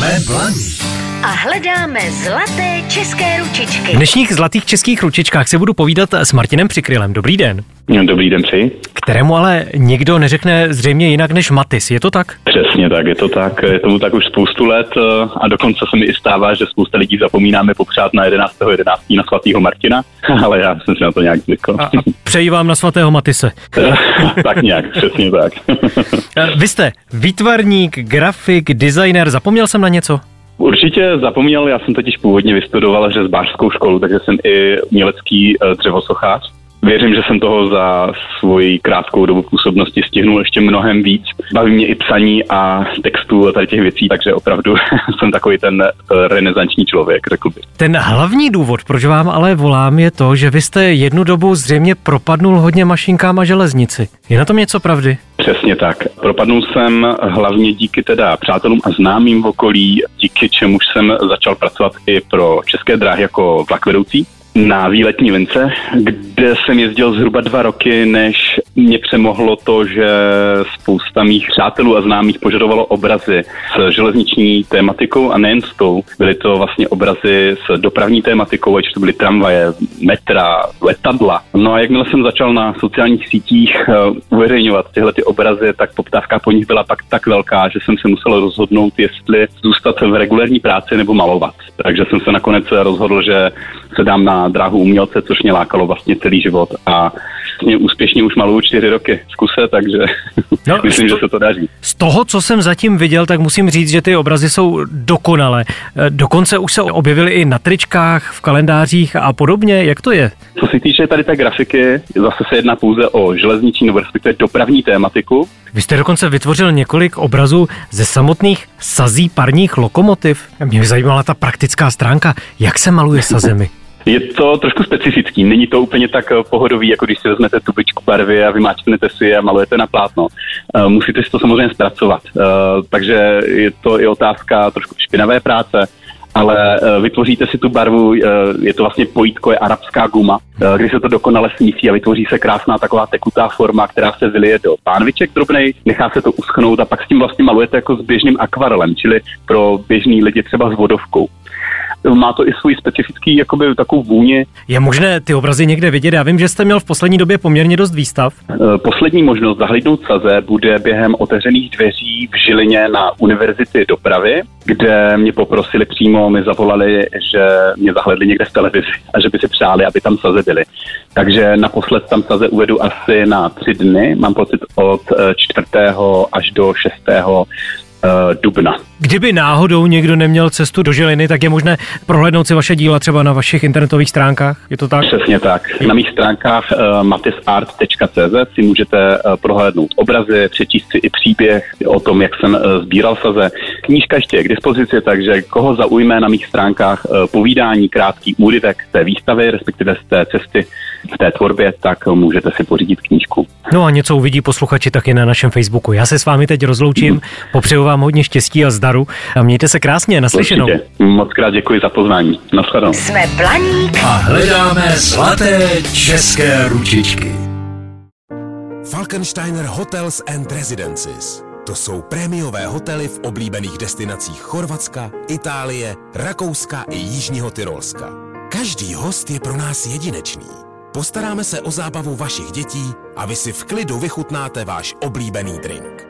Jsme blaní. A hledáme zlaté české ručičky. V dnešních zlatých českých ručičkách se budu povídat s Martinem Přikrylem. Dobrý den. Dobrý den přeji. Kterému ale nikdo neřekne zřejmě jinak než Matis, je to tak? Přesně tak, je to tak. Je tomu tak už spoustu let eh, a dokonce se mi i stává, že spousta lidí zapomínáme popřát na 11.11. 11. na svatého Martina, ale já jsem si na to nějak zvykl. A, a přeji vám na svatého Matise. tak nějak, přesně tak. Eh, Vy jste výtvarník, grafik, designer, zapomněl jsem na něco? Určitě zapomněl, já jsem totiž původně vystudoval řezbářskou školu, takže jsem i umělecký eh, dřevosochář. Věřím, že jsem toho za svoji krátkou dobu působnosti stihnul ještě mnohem víc. Baví mě i psaní a textů a tady těch věcí, takže opravdu jsem takový ten eh, renesanční člověk, řekl bych. Ten hlavní důvod, proč vám ale volám, je to, že vy jste jednu dobu zřejmě propadnul hodně mašinkám a železnici. Je na tom něco pravdy? Přesně tak. Propadnul jsem hlavně díky teda přátelům a známým v okolí, díky čemuž jsem začal pracovat i pro české dráhy jako vlakvedoucí na výletní lince, kde jsem jezdil zhruba dva roky, než mě přemohlo to, že spousta mých přátelů a známých požadovalo obrazy s železniční tématikou a nejen s tou. Byly to vlastně obrazy s dopravní tématikou, ať to byly tramvaje, metra, letadla. No a jakmile jsem začal na sociálních sítích uh, uveřejňovat tyhle ty obrazy, tak poptávka po nich byla pak tak velká, že jsem se musel rozhodnout, jestli zůstat v regulární práci nebo malovat. Takže jsem se nakonec rozhodl, že se dám na dráhu umělce, což mě lákalo vlastně celý život a mě úspěšně už maluju čtyři roky v kuse, takže no, myslím, že se to daří. Z toho, co jsem zatím viděl, tak musím říct, že ty obrazy jsou dokonalé. Dokonce už se objevily i na tričkách, v kalendářích a podobně. Jak to je? Co se týče tady té grafiky, zase se jedná pouze o železniční nebo respektive dopravní tématiku. Vy jste dokonce vytvořil několik obrazů ze samotných sazí parních lokomotiv. Mě by zajímala ta praktická stránka, jak se maluje sazemi. Je to trošku specifický, není to úplně tak pohodový, jako když si vezmete tubičku barvy a vymáčknete si je a malujete na plátno. Musíte si to samozřejmě zpracovat, takže je to i otázka trošku špinavé práce, ale vytvoříte si tu barvu, je to vlastně pojítko, je arabská guma, kdy se to dokonale smísí a vytvoří se krásná taková tekutá forma, která se vylije do pánviček drobnej, nechá se to uschnout a pak s tím vlastně malujete jako s běžným akvarelem, čili pro běžný lidi třeba s vodovkou má to i svůj specifický jakoby takovou vůni. Je možné ty obrazy někde vidět? Já vím, že jste měl v poslední době poměrně dost výstav. Poslední možnost zahlídnout Saze bude během otevřených dveří v Žilině na Univerzity dopravy, kde mě poprosili přímo, mi zavolali, že mě zahledli někde v televizi a že by si přáli, aby tam Saze byli. Takže naposled tam Saze uvedu asi na tři dny, mám pocit od čtvrtého až do šestého dubna. Kdyby náhodou někdo neměl cestu do Žiliny, tak je možné prohlédnout si vaše díla třeba na vašich internetových stránkách, je to tak? Přesně tak. Na mých stránkách uh, matisart.cz si můžete uh, prohlédnout obrazy, přečíst si i příběh o tom, jak jsem uh, sbíral saze. Knížka ještě je k dispozici, takže koho zaujme na mých stránkách uh, povídání, krátký úryvek té výstavy, respektive z té cesty v té tvorbě, tak můžete si pořídit knížku. No a něco uvidí posluchači taky na našem Facebooku. Já se s vámi teď rozloučím, popřeju vám hodně štěstí a zdaru a mějte se krásně, naslyšenou. Určitě. Moc krát děkuji za pozvání. Naschledanou. Jsme Blaník A hledáme zlaté české ručičky. Falkensteiner Hotels and Residences. To jsou prémiové hotely v oblíbených destinacích Chorvatska, Itálie, Rakouska i Jižního Tyrolska. Každý host je pro nás jedinečný. Postaráme se o zábavu vašich dětí a vy si v klidu vychutnáte váš oblíbený drink.